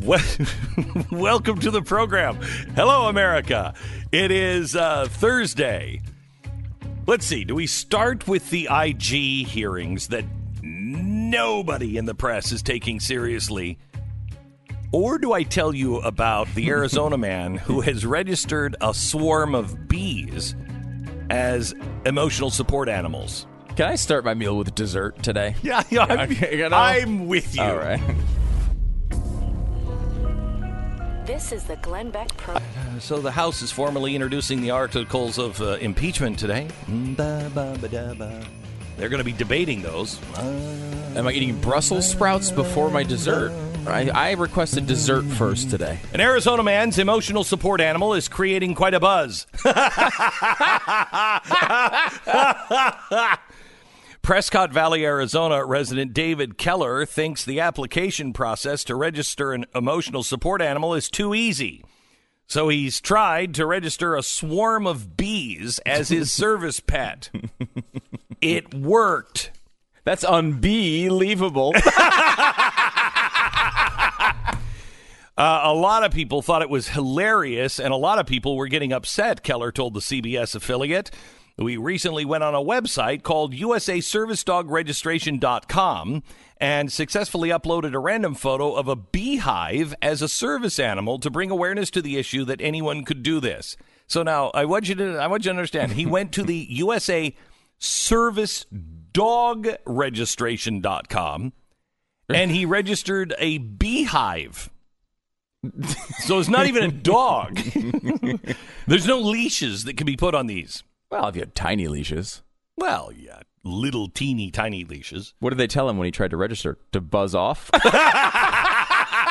Welcome to the program. Hello, America. It is uh, Thursday. Let's see. Do we start with the IG hearings that nobody in the press is taking seriously? Or do I tell you about the Arizona man who has registered a swarm of bees as emotional support animals? Can I start my meal with dessert today? Yeah, yeah I'm, Okay, you know? I'm with you. All right. This is the Glenn Beck Pro. Uh, so the House is formally introducing the articles of uh, impeachment today. Mm, They're going to be debating those. Uh, Am I eating Brussels sprouts before my dessert? I, I requested dessert first today. An Arizona man's emotional support animal is creating quite a buzz. Prescott Valley, Arizona resident David Keller thinks the application process to register an emotional support animal is too easy. So he's tried to register a swarm of bees as his service pet. It worked. That's unbelievable. Uh, a lot of people thought it was hilarious, and a lot of people were getting upset, Keller told the CBS affiliate. We recently went on a website called USAServiceDogRegistration.com and successfully uploaded a random photo of a beehive as a service animal to bring awareness to the issue that anyone could do this. So now I want you to I want you to understand. He went to the USA Service Dog Registration.com and he registered a beehive. So it's not even a dog. There's no leashes that can be put on these. Well, if you had tiny leashes. Well, yeah, little teeny tiny leashes. What did they tell him when he tried to register? To buzz off?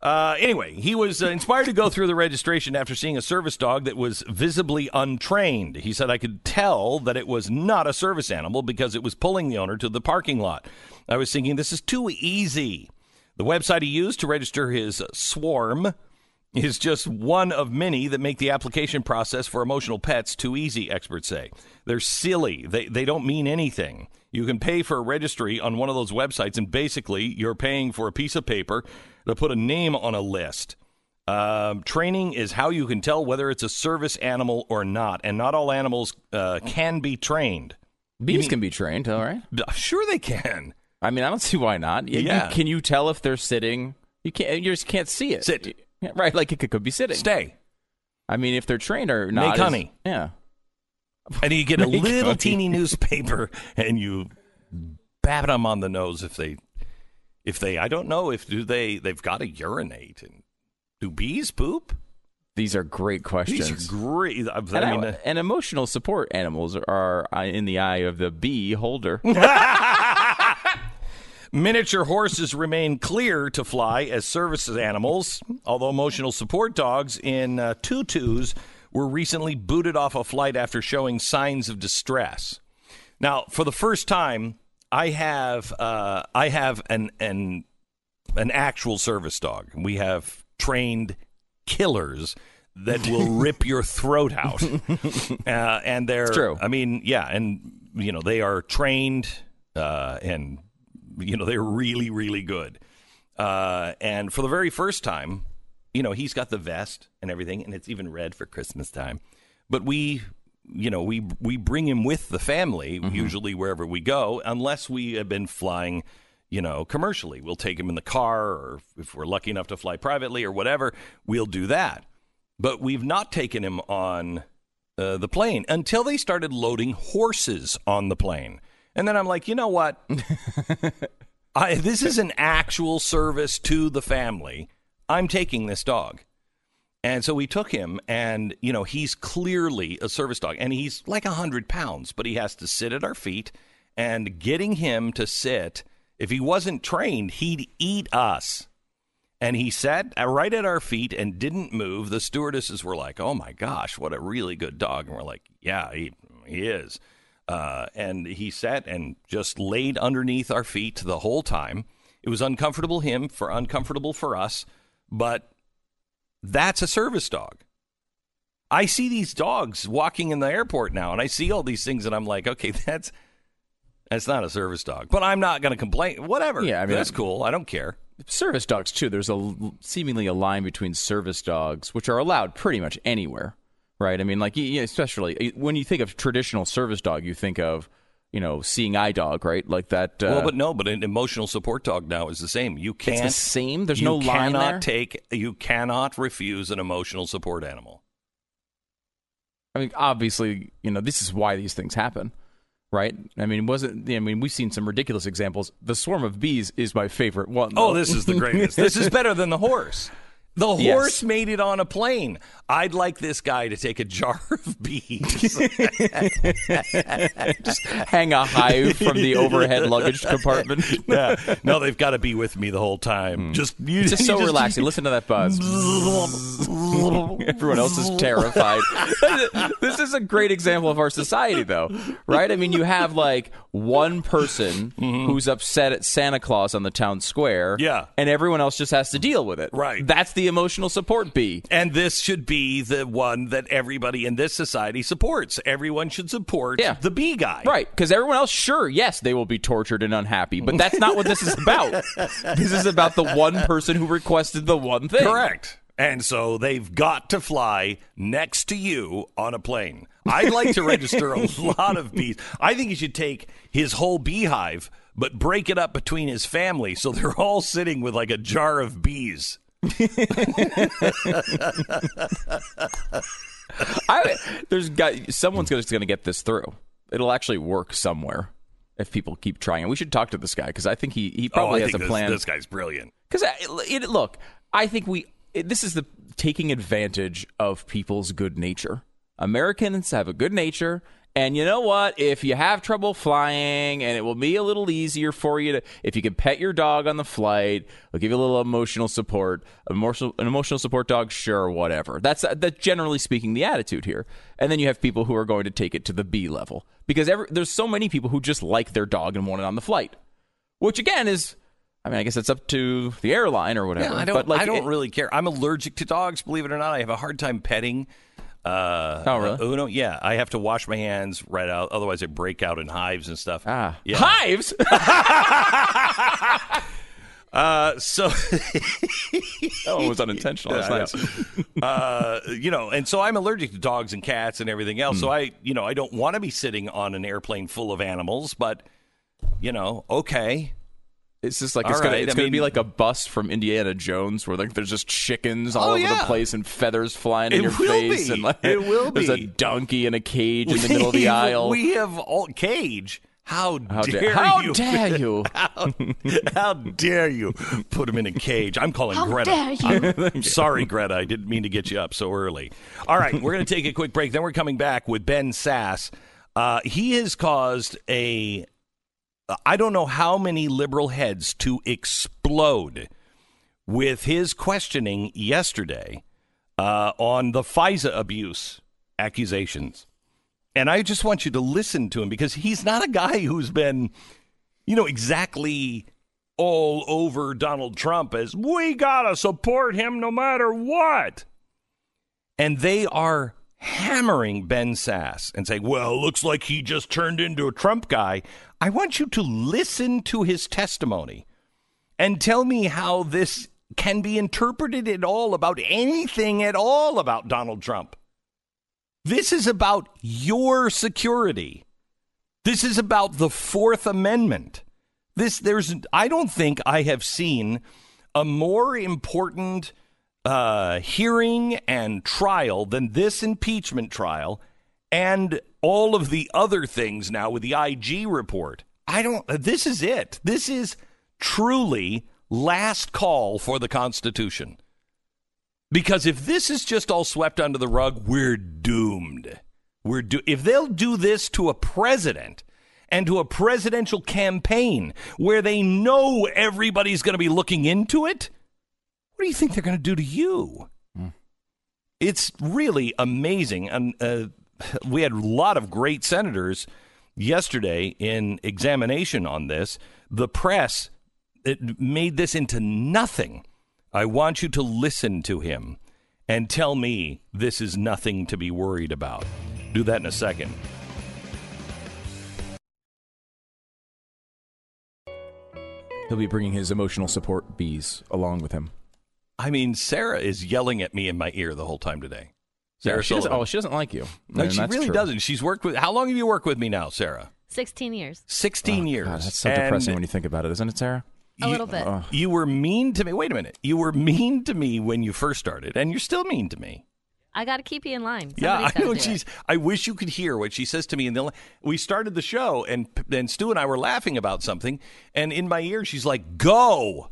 Uh, anyway, he was uh, inspired to go through the registration after seeing a service dog that was visibly untrained. He said, I could tell that it was not a service animal because it was pulling the owner to the parking lot. I was thinking, this is too easy. The website he used to register his swarm is just one of many that make the application process for emotional pets too easy, experts say. They're silly, they, they don't mean anything. You can pay for a registry on one of those websites, and basically, you're paying for a piece of paper to put a name on a list. Um, training is how you can tell whether it's a service animal or not, and not all animals uh, can be trained. Bees mean- can be trained, all right. Sure, they can. I mean, I don't see why not. You- you- Yeah. can you tell if they're sitting? You can't. You just can't see it. Sit. Right, like it could, could be sitting. Stay. I mean, if they're trained or not. Make is- honey. Yeah. And you get a Make little honey. teeny newspaper, and you bat them on the nose if they, if they. I don't know if do they. They've got to urinate and do bees poop? These are great questions. These are great. I, and, I mean, uh, and emotional support animals are in the eye of the bee holder. Miniature horses remain clear to fly as service animals, although emotional support dogs in uh, tutus were recently booted off a flight after showing signs of distress. Now, for the first time, I have uh, I have an an an actual service dog. We have trained killers that will rip your throat out, uh, and they're It's true. I mean, yeah, and you know they are trained uh, and you know they're really really good. Uh, and for the very first time, you know he's got the vest and everything, and it's even red for Christmas time. But we, you know, we we bring him with the family usually wherever we go, unless we have been flying. You know, commercially, we'll take him in the car, or if we're lucky enough to fly privately or whatever, we'll do that. But we've not taken him on uh, the plane until they started loading horses on the plane. And then I'm like, you know what? I, this is an actual service to the family. I'm taking this dog. And so we took him, and, you know, he's clearly a service dog, and he's like a 100 pounds, but he has to sit at our feet. And getting him to sit, if he wasn't trained, he'd eat us. And he sat right at our feet and didn't move. The stewardesses were like, "Oh my gosh, what a really good dog!" And we're like, "Yeah, he, he is." Uh, and he sat and just laid underneath our feet the whole time. It was uncomfortable him for uncomfortable for us, but that's a service dog. I see these dogs walking in the airport now, and I see all these things, and I'm like, okay, that's that's not a service dog. But I'm not going to complain. Whatever. Yeah, I mean, that's cool. I don't care. service dogs too. There's a seemingly a line between service dogs, which are allowed pretty much anywhere, right? I mean, like especially when you think of traditional service dog, you think of you know seeing eye dog, right? Like that. Uh, well, but no, but an emotional support dog now is the same. You can't. It's the same. There's no line cannot there. take. You cannot refuse an emotional support animal. I mean, obviously, you know this is why these things happen right? I mean, wasn't I mean, we've seen some ridiculous examples. The swarm of bees is my favorite one. Oh, this is the greatest. this is better than the horse. The horse Yes. made it on a plane. I'd like this guy to take a jar of bees. just hang a hive from the overhead luggage compartment. yeah. No, they've got to be with me the whole time. Hmm. Just you, It's just so relaxing. Listen to that buzz. Everyone else is terrified. this is a great example of our society, though, right? I mean, you have like one person mm-hmm. who's upset at Santa Claus on the town square, Yeah. and everyone else just has to deal with it. Right. That's the emotional support bee. And this should be the one that everybody in this society supports. Everyone should support Yeah. the bee guy. Right, because everyone else, sure, yes, they will be tortured and unhappy, but that's not what this is about. this is about the one person who requested the one thing. Correct. And so they've got to fly next to you on a plane. I'd like to register a lot of bees. I think you should take his whole beehive, but break it up between his family so they're all sitting with like a jar of bees. I, there's got someone's going to get this through. It'll actually work somewhere if people keep trying. And we should talk to this guy because I think he he oh, probably oh, has a this, plan. This guy's brilliant. Because uh, look, I think we it, this is the taking advantage of people's good nature. Americans have a good nature. And you know what? If you have trouble flying, and it will be a little easier for you to, if you can pet your dog on the flight, they'll give you a little emotional support. Emotional, an emotional support dog, sure, whatever. That's that's generally speaking the attitude here. And then you have people who are going to take it to the B level because every, there's so many people who just like their dog and want it on the flight, which again is I mean, I guess it's up to the airline or whatever. Yeah, I don't. but like, I don't it- really care. I'm allergic to dogs. Believe it or not, I have a hard time petting. Uh, Oh, really? Uno, yeah, I have to wash my hands right out. Otherwise, I break out in hives and stuff. Ah, yeah. hives. Uh, so oh, it was unintentional. That's nice. uh, you know, and so I'm allergic to dogs and cats and everything else. Hmm. So I, you know, I don't want to be sitting on an airplane full of animals, but you know, okay. It's just like All it's gonna right, it's I gonna be like a bus from Indiana Jones where like there's just chickens all Oh, over yeah. the place and feathers flying in your face be. and like It will there's a donkey in a cage in the middle of the aisle. We have all cage. How, how dare, dare, how you? dare you? How, how dare you put him in a cage? I'm calling How Greta. dare you? I'm sorry, Greta. I didn't mean to get you up so early. All right, we're going to take a quick break. Then we're coming back with Ben Sasse. Uh, he has caused a, I don't know how many liberal heads to explode with his questioning yesterday uh, on the FISA abuse accusations. And I just want you to listen to him because he's not a guy who's been, you know, exactly all over Donald Trump as we got to support him no matter what. And they are hammering Ben Sasse and saying, well, looks like he just turned into a Trump guy. I want you to listen to his testimony and tell me how this can be interpreted at all about anything at all about Donald Trump. This is about your security. This is about the Fourth Amendment. This there's I don't think I have seen a more important uh, hearing and trial than this impeachment trial and all of the other things now with the IG report. I don't this is it. This is truly last call for the Constitution. Because if this is just all swept under the rug, we're doomed. We're do- if they'll do this to a president and to a presidential campaign where they know everybody's going to be looking into it, what do you think they're going to do to you? It's really amazing. And uh, we had a lot of great senators yesterday in examination on this. The press it made this into nothing. I want you to listen to him and tell me this is nothing to be worried about. Do that in a second. He'll be bringing his emotional support bees along with him. I mean, Sarah is yelling at me in my ear the whole time today. Yeah, Sarah she doesn't, oh, she doesn't like you. no, And she really true. doesn't. She's worked with. How long have you worked with me now, Sarah? 16 years. Sixteen years. Oh, God, that's so And depressing when you think about it, isn't it, Sarah? A you- little bit. Oh. You were mean to me. Wait a minute. You were mean to me when you first started, and you're still mean to me. I got to keep you in line. yeah, I know. do it. She's. I wish you could hear what she says to me. And then we started the show, and then Stu and I were laughing about something, and in my ear, she's like, "Go,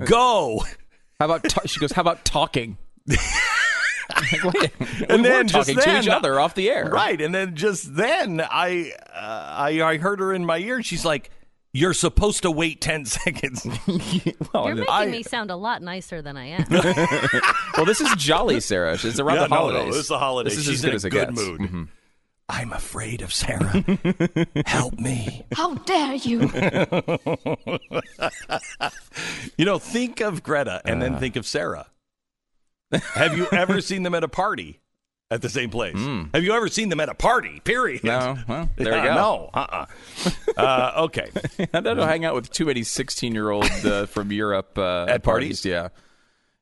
uh, go." How about ta- she goes? How about talking? like, wait, we And were then just talking to each other off the air, Right, and then just then I, uh, I I heard her in my ear. and She's like, "You're supposed to wait ten seconds." well, You're making I- me sound a lot nicer than I am. well, this is jolly, Sarah. It's around Yeah, the no, holidays. no, it's the holidays. This is She's as good in as a it good gets. mood. Mhm. I'm afraid of Sarah. Help me. How dare you? You know, think of Greta and Uh. then think of Sarah. Have you ever seen them at a party at the same place? Have you ever seen them at a party? Period. No, well, there Yeah, you go. No. Uh-uh. uh Okay. I don't know, hang out with too many sixteen-year-old uh, from Europe uh, At parties? Yeah,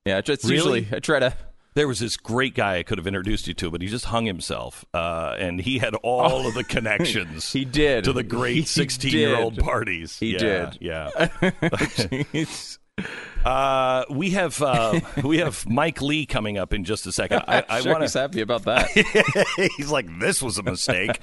yeah. It's it's Really? usually I try to. There was this great guy I could have introduced you to, but he just hung himself, uh, and he had all of the connections. He did. to the great sixteen-year-old parties. He Yeah, did. Yeah. Uh, we have uh, we have Mike Lee coming up in just a second. I, I sure want he's to. happy about that. He's like, this was a mistake.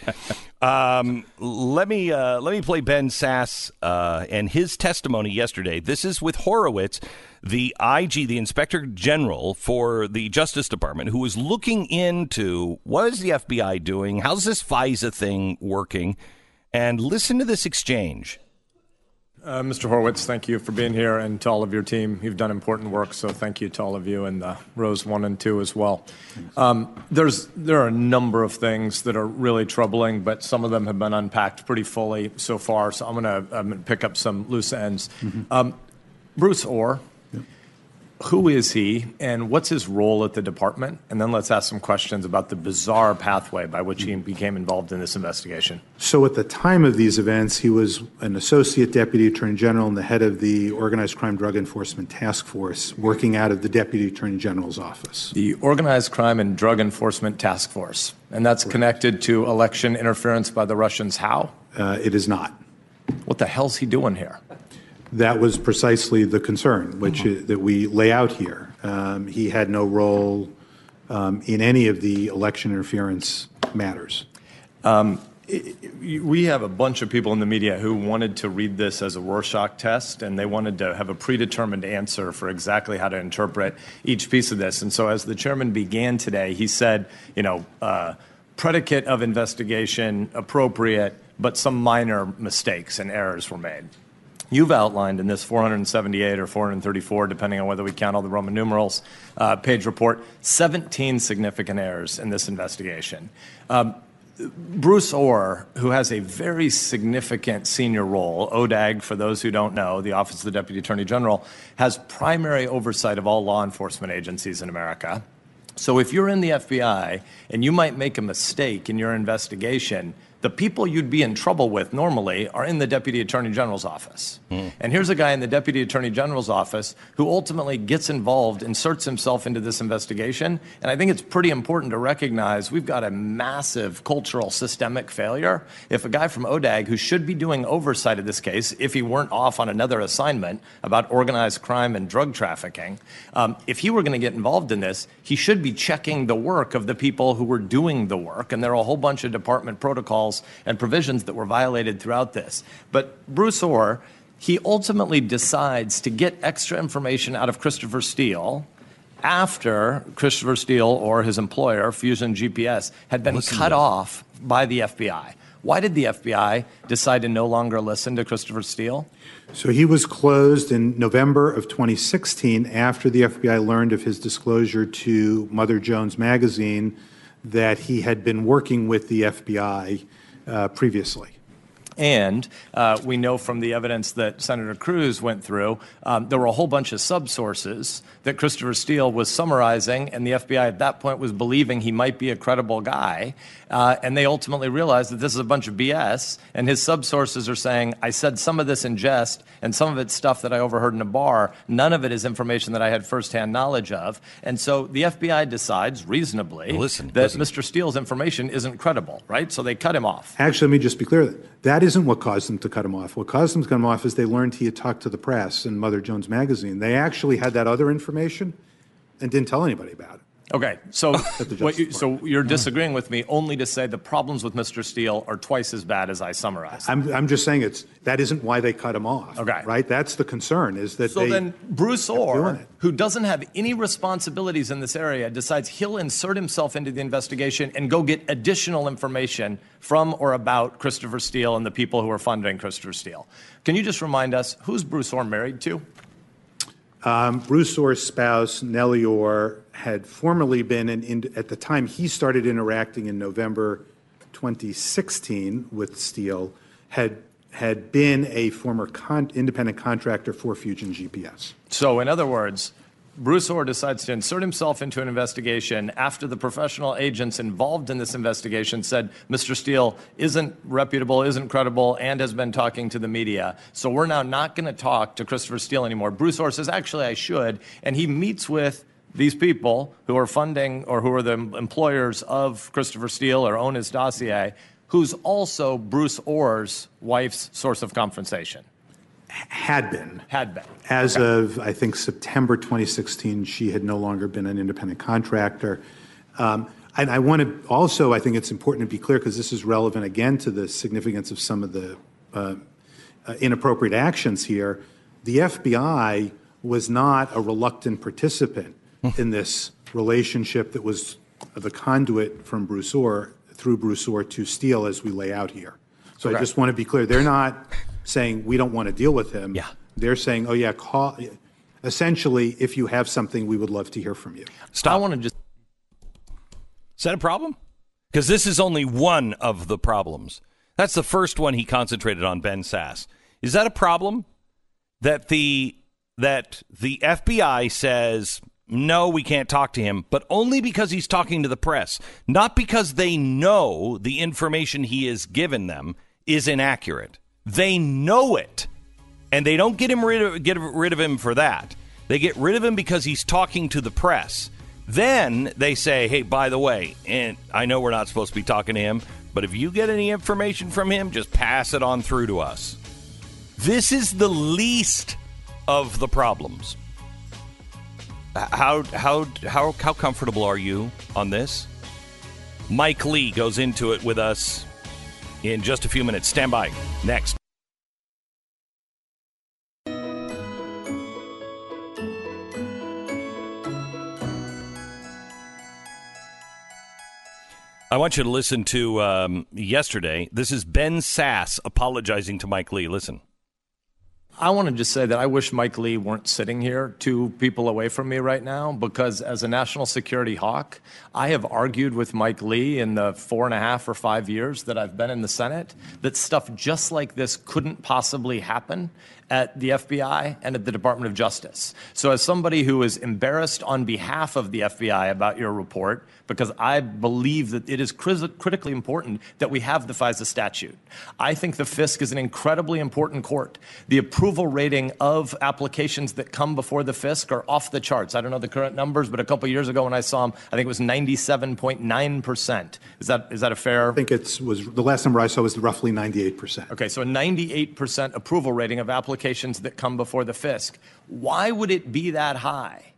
um, let me uh, let me play Ben Sasse uh, and his testimony yesterday. This is with Horowitz, the IG, the Inspector General for the Justice Department, who was looking into what is the FBI doing, how's this FISA thing working, and listen to this exchange. Uh, Mr. Horowitz, thank you for being here, and to all of your team. You've done important work, so thank you to all of you and the rows one and two as well. Um, there's there are a number of things that are really troubling, but some of them have been unpacked pretty fully so far. So I'm going to um, pick up some loose ends. Um, Bruce Ohr, who is he, and what's his role at the department? And then let's ask some questions about the bizarre pathway by which he became involved in this investigation. So at the time of these events, he was an associate deputy attorney general and the head of the Organized Crime Drug Enforcement Task Force, working out of the deputy attorney general's office. the Organized Crime and Drug Enforcement Task Force. And that's connected to election interference by the Russians. How? Uh, it is not. What the hell's he doing here? That was precisely the concern, which Uh-huh. is, that we lay out here. Um, he had no role um, in any of the election interference matters. We have a bunch of people in the media who wanted to read this as a Rorschach test, and they wanted to have a predetermined answer for exactly how to interpret each piece of this. And so, as the chairman began today, he said, you know, uh, predicate of investigation appropriate, but some minor mistakes and errors were made. You've outlined in this 478 or 434, depending on whether we count all the Roman numerals, uh, page report, 17 significant errors in this investigation. Um, Bruce Ohr, who has a very significant senior role, ODAG, for those who don't know, the Office of the Deputy Attorney General, has primary oversight of all law enforcement agencies in America. So if you're in the FBI and you might make a mistake in your investigation, the people you'd be in trouble with normally are in the Deputy Attorney General's office. And here's a guy in the Deputy Attorney General's office who ultimately gets involved, inserts himself into this investigation. And I think it's pretty important to recognize we've got a massive cultural systemic failure. If a guy from ODAG who should be doing oversight of this case, if he weren't off on another assignment about organized crime and drug trafficking, um, if he were going to get involved in this, he should be checking the work of the people who were doing the work. And there are a whole bunch of department protocols and provisions that were violated throughout this. But Bruce Ohr, he ultimately decides to get extra information out of Christopher Steele after Christopher Steele or his employer, Fusion GPS, had been cut off by the FBI. Why did the FBI decide to no longer listen to Christopher Steele? So he was closed in November of 2016 after the FBI learned of his disclosure to Mother Jones magazine that he had been working with the FBI uh, previously. And uh, we know from the evidence that Senator Cruz went through, um, there were a whole bunch of subsources that Christopher Steele was summarizing, and the FBI at that point was believing he might be a credible guy. Uh, and they ultimately realized that this is a bunch of BS, and his subsources are saying, I said some of this in jest, and some of it's stuff that I overheard in a bar. None of it is information that I had firsthand knowledge of. And so the FBI decides, reasonably, Listen, that listen. Mr. Steele's information isn't credible, right? So they cut him off. Actually, let me just be clear. that That isn't what caused them to cut him off. What caused them to cut him off is they learned he had talked to the press in Mother Jones magazine. They actually had that other information and didn't tell anybody about it. Okay, so what you, so you're disagreeing with me only to say the problems with Mr. Steele are twice as bad as I summarized. I'm, I'm just saying it's that isn't why they cut him off. Okay. Right? That's the concern is that So then Bruce Ohr, who doesn't have any responsibilities in this area, decides he'll insert himself into the investigation and go get additional information from or about Christopher Steele and the people who are funding Christopher Steele. Can you just remind us who's Bruce Ohr married to? Um, Bruce Ohr's spouse, Nellie Ohr, had formerly been, an, in, at the time he started interacting in November 2016 with Steele, had, had been a former con, independent contractor for Fusion GPS. So, in other words, Bruce Ohr decides to insert himself into an investigation after the professional agents involved in this investigation said Mr. Steele isn't reputable, isn't credible, and has been talking to the media. So we're now not going to talk to Christopher Steele anymore. Bruce Ohr says, actually, I should. And he meets with these people who are funding or who are the employers of Christopher Steele or own his dossier, who's also Bruce Ohr's wife's source of compensation. Had been. Had been. As of, I think, September 2016, she had no longer been an independent contractor. Um, and I want to also, I think it's important to be clear because this is relevant again to the significance of some of the uh, uh, inappropriate actions here. The FBI was not a reluctant participant in this relationship that was the conduit from Bruce Ohr through Bruce Ohr to Steele as we lay out here. So I Correct. just want to be clear. They're not saying we don't want to deal with him. Yeah. They're saying, oh, yeah, call. Essentially, if you have something, we would love to hear from you. I want to just Is that a problem? Because this is only one of the problems. That's the first one he concentrated on, Ben Sasse. Is that a problem? That the that the FBI says no, we can't talk to him, but only because he's talking to the press, not because they know the information he has given them is inaccurate. They know it, and they don't get him rid of, get rid of him for that. They get rid of him because he's talking to the press. Then they say, "Hey, by the way, and I know we're not supposed to be talking to him, but if you get any information from him, just pass it on through to us." This is the least of the problems. How how how how comfortable are you on this? Mike Lee goes into it with us in just a few minutes. Stand by. Next. I want you to listen to um, yesterday. This is Ben Sasse apologizing to Mike Lee. Listen. I want to just say that I wish Mike Lee weren't sitting here two people away from me right now because, as a national security hawk, I have argued with Mike Lee in the four and a half or five years that I've been in the Senate that stuff just like this couldn't possibly happen at the FBI and at the Department of Justice. So, as somebody who is embarrassed on behalf of the FBI about your report, because I believe that it is critically important that we have the FISA statute. I think the FISC is an incredibly important court. The approval rating of applications that come before the FISC are off the charts. I don't know the current numbers, but a couple years ago when I saw them, I think it was 97.9%. Is that, is that a fair? I think it's was the last number I saw was roughly 98%. Okay, so a 98% approval rating of applications that come before the FISC. Why would it be that high?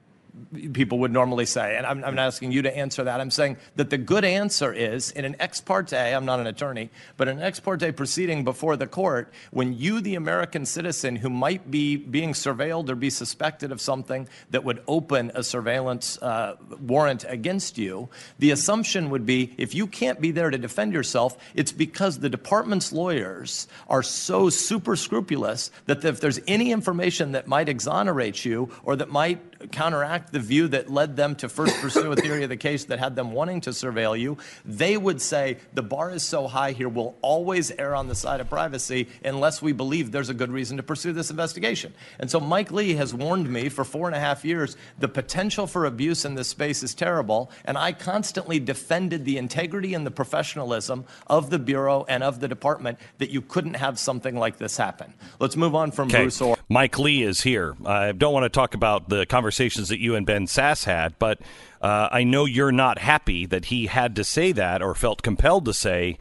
People would normally say, and I'm, I'm not asking you to answer that. I'm saying that the good answer is in an ex parte, I'm not an attorney, but an ex parte proceeding before the court, when you, the American citizen who might be being surveilled or be suspected of something that would open a surveillance uh, warrant against you, the assumption would be if you can't be there to defend yourself, it's because the department's lawyers are so super scrupulous that if there's any information that might exonerate you or that might counteract the view that led them to first pursue a theory of the case that had them wanting to surveil you. They would say the bar is so high here, we'll always err on the side of privacy unless we believe there's a good reason to pursue this investigation. And so Mike Lee has warned me for four and a half years the potential for abuse in this space is terrible. And I constantly defended the integrity and the professionalism of the Bureau and of the department that you couldn't have something like this happen. Let's move on from Okay. Bruce Ohr. Mike Lee is here. I don't want to talk about the conversations that you and Ben Sasse had, but uh, I know you're not happy that he had to say that or felt compelled to say,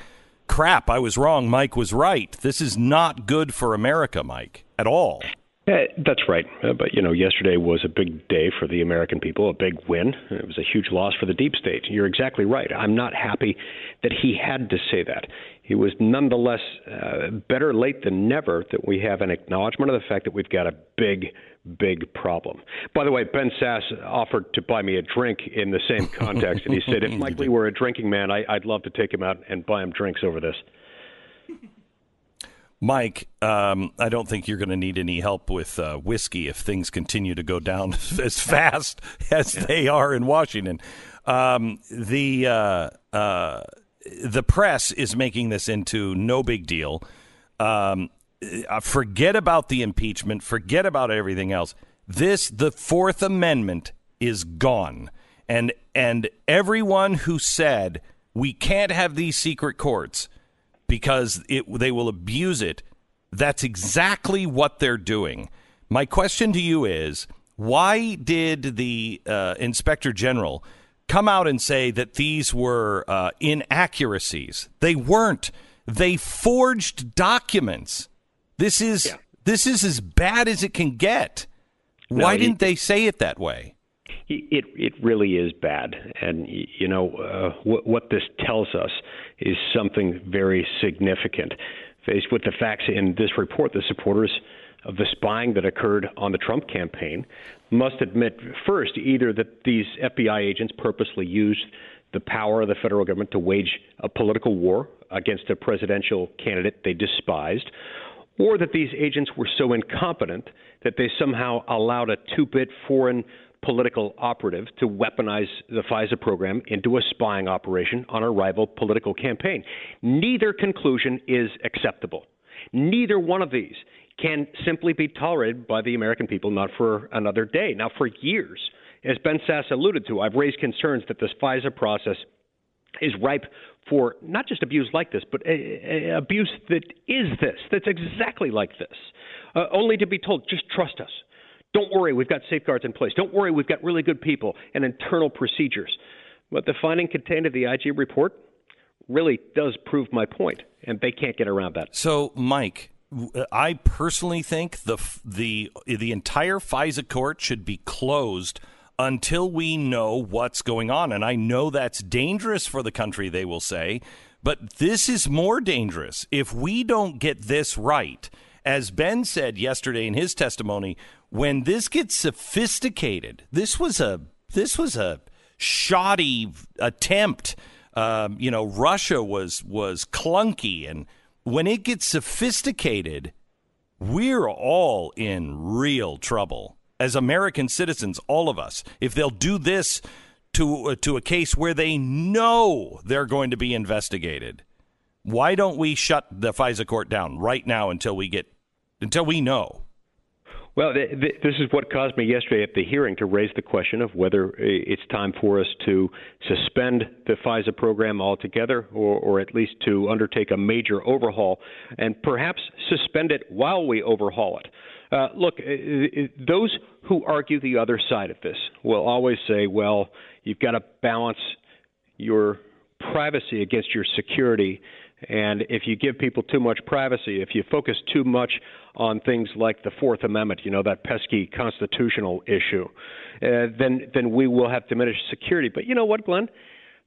crap, I was wrong. Mike was right. This is not good for America, Mike, at all. Uh, that's right. Uh, but, you know, yesterday was a big day for the American people, a big win. It was a huge loss for the deep state. You're exactly right. I'm not happy that he had to say that. It was nonetheless uh, better late than never that we have an acknowledgement of the fact that we've got a big, big problem. By the way, Ben Sasse offered to buy me a drink in the same context, and he said, if Mike Lee were a drinking man, I, I'd love to take him out and buy him drinks over this. Mike, um, I don't think you're going to need any help with uh, whiskey if things continue to go down as fast as they are in Washington. Um, the uh, uh, the press is making this into no big deal. Um, uh, forget about the impeachment. Forget about everything else. This the Fourth Amendment is gone, and and everyone who said we can't have these secret courts because it, they will abuse it. That's exactly what they're doing. My question to you is why did the uh, inspector general come out and say that these were uh, inaccuracies? They weren't. They forged documents. This is this is as bad as it can get. Why he- didn't they say it that way? It it really is bad, and you know uh, what what this tells us is something very significant. Faced with the facts in this report, the supporters of the spying that occurred on the Trump campaign must admit first either that these FBI agents purposely used the power of the federal government to wage a political war against a presidential candidate they despised, or that these agents were so incompetent that they somehow allowed a two bit foreign political operative to weaponize the FISA program into a spying operation on a rival political campaign. Neither conclusion is acceptable. Neither one of these can simply be tolerated by the American people, not for another day. Now, for years, as Ben Sasse alluded to, I've raised concerns that this FISA process is ripe for not just abuse like this, but a, a abuse that is this, that's exactly like this, uh, only to be told, just trust us. Don't worry, we've got safeguards in place. Don't worry, we've got really good people and internal procedures. But the finding contained in the IG report really does prove my point, and they can't get around that. So, Mike, I personally think the the the entire FISA court should be closed until we know what's going on, and I know that's dangerous for the country. They will say, but this is more dangerous if we don't get this right. As Ben said yesterday in his testimony, when this gets sophisticated, this was a this was a shoddy attempt. Um, you know, Russia was was clunky, and when it gets sophisticated, we're all in real trouble as American citizens. All of us, if they'll do this to uh, to a case where they know they're going to be investigated, why don't we shut the FISA court down right now until we get until we know? Well, th- th- this is what caused me yesterday at the hearing to raise the question of whether uh, it's time for us to suspend the FISA program altogether or, or at least to undertake a major overhaul and perhaps suspend it while we overhaul it. Uh, look, uh, uh, those who argue the other side of this will always say, well, you've got to balance your privacy against your security. And if you give people too much privacy, if you focus too much on things like the Fourth Amendment, you know, that pesky constitutional issue, uh, then, then we will have diminished security. But you know what, Glenn?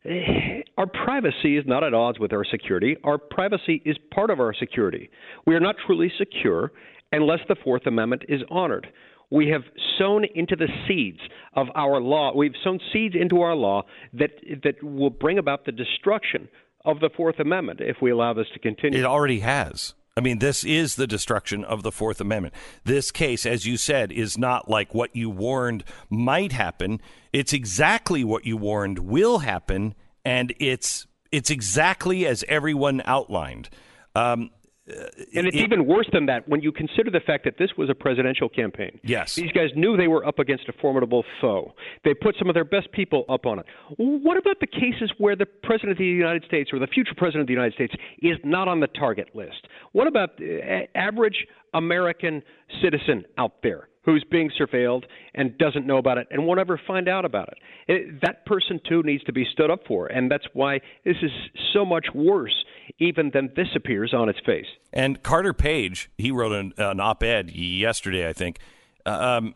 Eh, Our privacy is not at odds with our security. Our privacy is part of our security. We are not truly secure unless the Fourth Amendment is honored. We have sown into the seeds of our law. We've sown seeds into our law that that will bring about the destruction of the Fourth Amendment if we allow this to continue. It already has. I mean, this is the destruction of the Fourth Amendment. This case, as you said, is not like what you warned might happen. It's exactly what you warned will happen, and it's it's exactly as everyone outlined. Um, Uh, and it's it- even worse than that when you consider the fact that this was a presidential campaign. Yes. These guys knew they were up against a formidable foe. They put some of their best people up on it. What about the cases where the president of the United States or the future president of the United States is not on the target list? What about uh, the average American citizen out there who's being surveilled and doesn't know about it and won't ever find out about it? it that person too needs to be stood up for, and that's why this is so much worse even than this appears on its face. And Carter Page, he wrote an, an op-ed yesterday, I think. Um,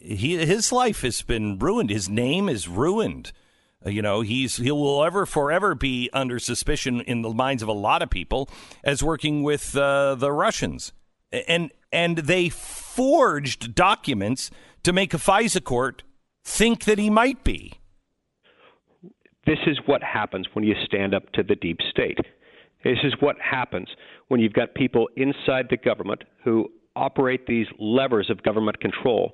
he his life has been ruined. His name is ruined. Uh, You know, he's he will ever forever be under suspicion in the minds of a lot of people as working with uh, the Russians, and and they forged documents to make a FISA court think that he might be. This is what happens when you stand up to the deep state. This is what happens when you've got people inside the government who operate these levers of government control,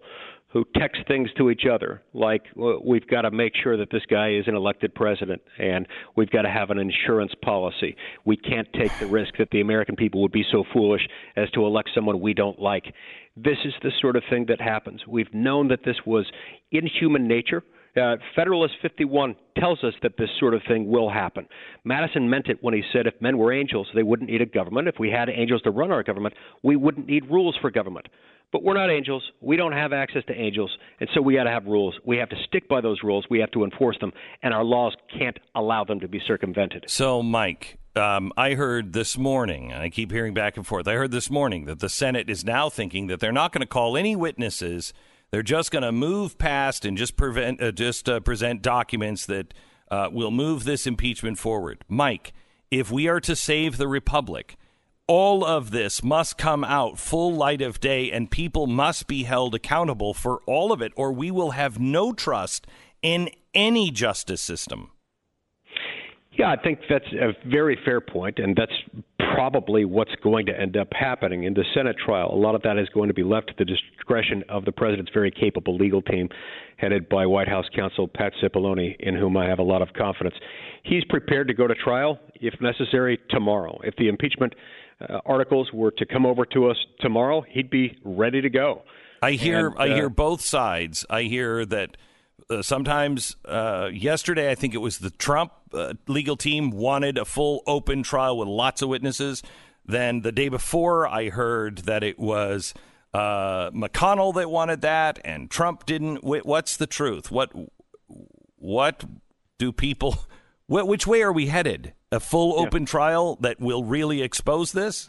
who text things to each other like, we've got to make sure that this guy is an elected president, and we've got to have an insurance policy. We can't take the risk that the American people would be so foolish as to elect someone we don't like. This is the sort of thing that happens. We've known that this was in human nature. Uh, Federalist 51 tells us that this sort of thing will happen. Madison meant it when he said if men were angels, they wouldn't need a government. If we had angels to run our government, we wouldn't need rules for government. But we're not angels. We don't have access to angels, and so we got to have rules. We have to stick by those rules. We have to enforce them, and our laws can't allow them to be circumvented. So, Mike, um, I heard this morning, I keep hearing back and forth. I heard this morning that the Senate is now thinking that they're not going to call any witnesses. They're just going to move past and just prevent, uh, just uh, present documents that uh, will move this impeachment forward. Mike, if we are to save the republic, all of this must come out full light of day, and people must be held accountable for all of it, or we will have no trust in any justice system. Yeah, I think that's a very fair point, and that's probably what's going to end up happening in the Senate trial. A lot of that is going to be left to the discretion of the president's very capable legal team, headed by White House counsel Pat Cipollone, in whom I have a lot of confidence. He's prepared to go to trial, if necessary, tomorrow. If the impeachment uh, articles were to come over to us tomorrow, he'd be ready to go. I hear And, I uh, hear both sides. I hear that uh, sometimes uh, yesterday I think it was the Trump uh, legal team wanted a full open trial with lots of witnesses. Then the day before I heard that it was uh, McConnell that wanted that and Trump didn't. Wh- What's the truth? What what do people? Wh- which way are we headed? A full open trial that will really expose this?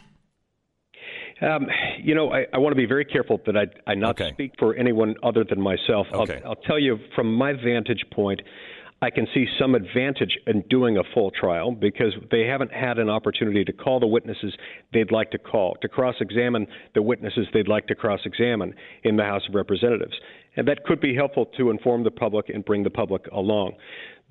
Um, you know, I, I want to be very careful that I, I not Okay. speak for anyone other than myself. Okay. I'll, I'll tell you from my vantage point, I can see some advantage in doing a full trial because they haven't had an opportunity to call the witnesses they'd like to call, to cross examine the witnesses they'd like to cross examine in the House of Representatives. And that could be helpful to inform the public and bring the public along.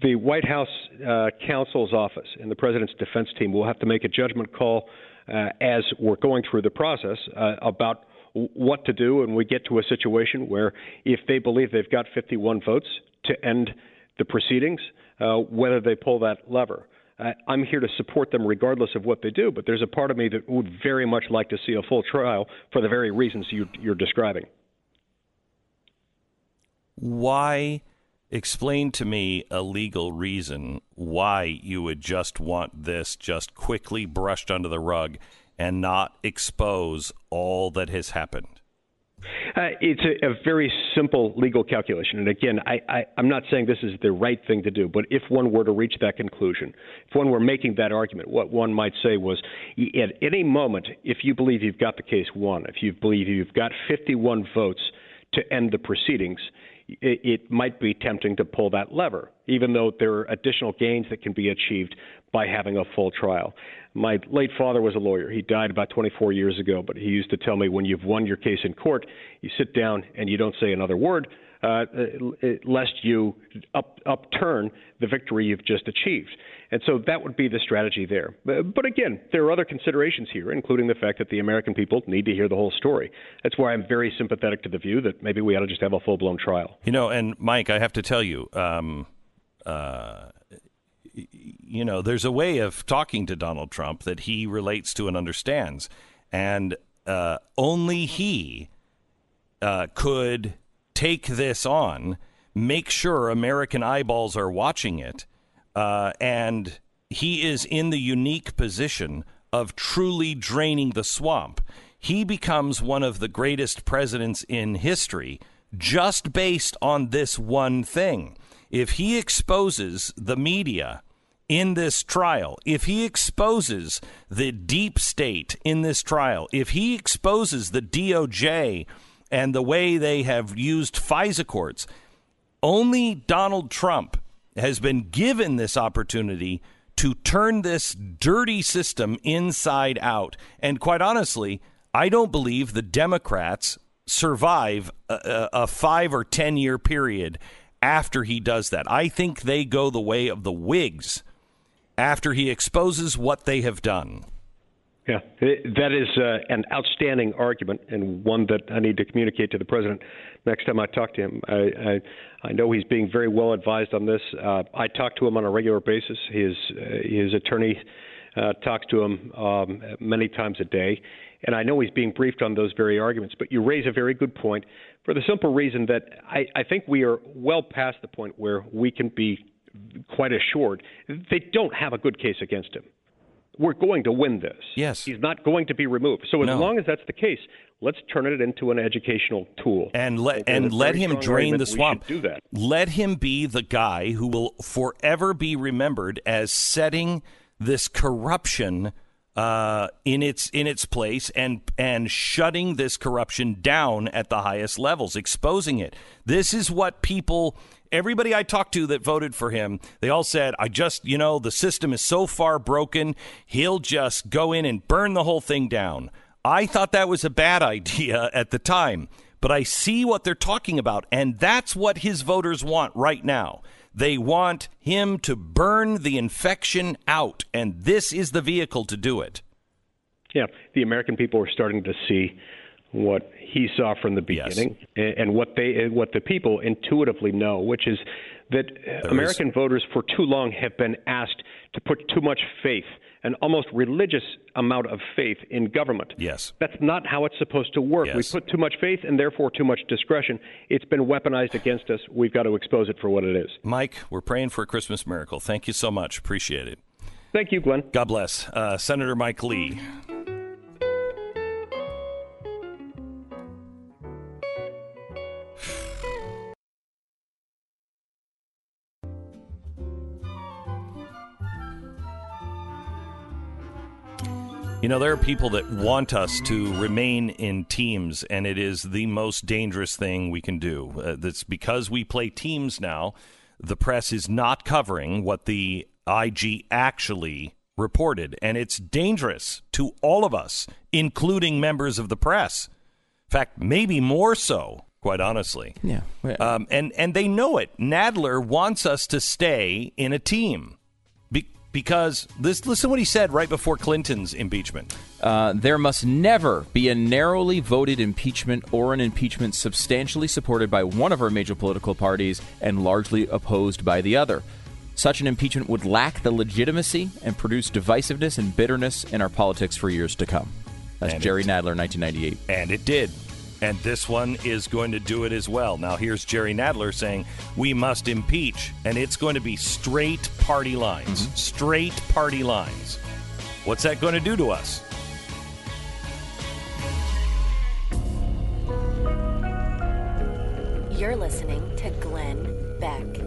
The White House uh, counsel's office and the president's defense team will have to make a judgment call uh, as we're going through the process uh, about what to do, and we get to a situation where if they believe they've got 51 votes to end the proceedings, uh, whether they pull that lever. Uh, I'm here to support them regardless of what they do, but there's a part of me that would very much like to see a full trial for the very reasons you, you're describing. why explain to me a legal reason why you would just want this just quickly brushed under the rug and not expose all that has happened Uh, it's a, a very simple legal calculation. And again, I, I'm not saying this is the right thing to do, but if one were to reach that conclusion, if one were making that argument, what one might say was at any moment, if you believe you've got the case won, if you believe you've got 51 votes to end the proceedings, it, it might be tempting to pull that lever, even though there are additional gains that can be achieved by having a full trial. My late father was a lawyer. He died about 24 years ago, but he used to tell me when you've won your case in court, you sit down and you don't say another word uh, uh, lest you up, upturn the victory you've just achieved. And so that would be the strategy there. But, again, there are other considerations here, including the fact that the American people need to hear the whole story. That's why I'm very sympathetic to the view that maybe we ought to just have a full blown trial. You know, and Mike, I have to tell you, um, uh, you know, there's a way of talking to Donald Trump that he relates to and understands, and uh, only he uh, could take this on, make sure American eyeballs are watching it, uh, and he is in the unique position of truly draining the swamp. He becomes one of the greatest presidents in history just based on this one thing. If he exposes the media in this trial, if he exposes the deep state in this trial, if he exposes the DOJ and the way they have used FISA courts, only Donald Trump has been given this opportunity to turn this dirty system inside out. And quite honestly, I don't believe the Democrats survive a, a, five or 10 year period after he does that. I think they go the way of the Whigs after he exposes what they have done. Yeah, that is uh, an outstanding argument and one that I need to communicate to the president next time I talk to him. I I, I know he's being very well advised on this. Uh, I talk to him on a regular basis. His uh, his attorney uh, talks to him um, many times a day, and I know he's being briefed on those very arguments. But you raise a very good point for the simple reason that I, I think we are well past the point where we can be quite assured they don't have a good case against him we're going to win this. Yes. He's not going to be removed. So as no. long as that's the case, let's turn it into an educational tool. And let and, let him drain the swamp. Do that. Let him be the guy who will forever be remembered as setting this corruption uh, in its in its place and and shutting this corruption down at the highest levels, exposing it. This is what people everybody I talked to that voted for him, they all said, I just, you know, the system is so far broken, he'll just go in and burn the whole thing down. I thought that was a bad idea at the time, but I see what they're talking about, and that's what his voters want right now. They want him to burn the infection out, and this is the vehicle to do it. Yeah, the American people are starting to see what he saw from the beginning yes. and what they what the people intuitively know, which is that there American is. voters for too long have been asked to put too much faith, an almost religious amount of faith in government. Yes. That's not how it's supposed to work. Yes. We put too much faith and therefore too much discretion. It's been weaponized against us. We've got to expose it for what it is. Mike, we're praying for a Christmas miracle. Thank you so much. Appreciate it. Thank you, Glenn. God bless. Uh, Senator Mike Lee. You know, there are people that want us to remain in teams, and it is the most dangerous thing we can do. Uh, that's because we play teams now. The press is not covering what the IG actually reported, and it's dangerous to all of us, including members of the press. In fact, maybe more so, quite honestly. Yeah. Um, and and they know it. Nadler wants us to stay in a team because this, listen what he said right before Clinton's impeachment. Uh, there must never be a narrowly voted impeachment or an impeachment substantially supported by one of our major political parties and largely opposed by the other. Such an impeachment would lack the legitimacy and produce divisiveness and bitterness in our politics for years to come. That's and Jerry Nadler, 1998. And it did. And this one is going to do it as well. Now, here's Jerry Nadler saying we must impeach, and it's going to be straight party lines. Mm-hmm. Straight party lines. What's that going to do to us? You're listening to Glenn Beck.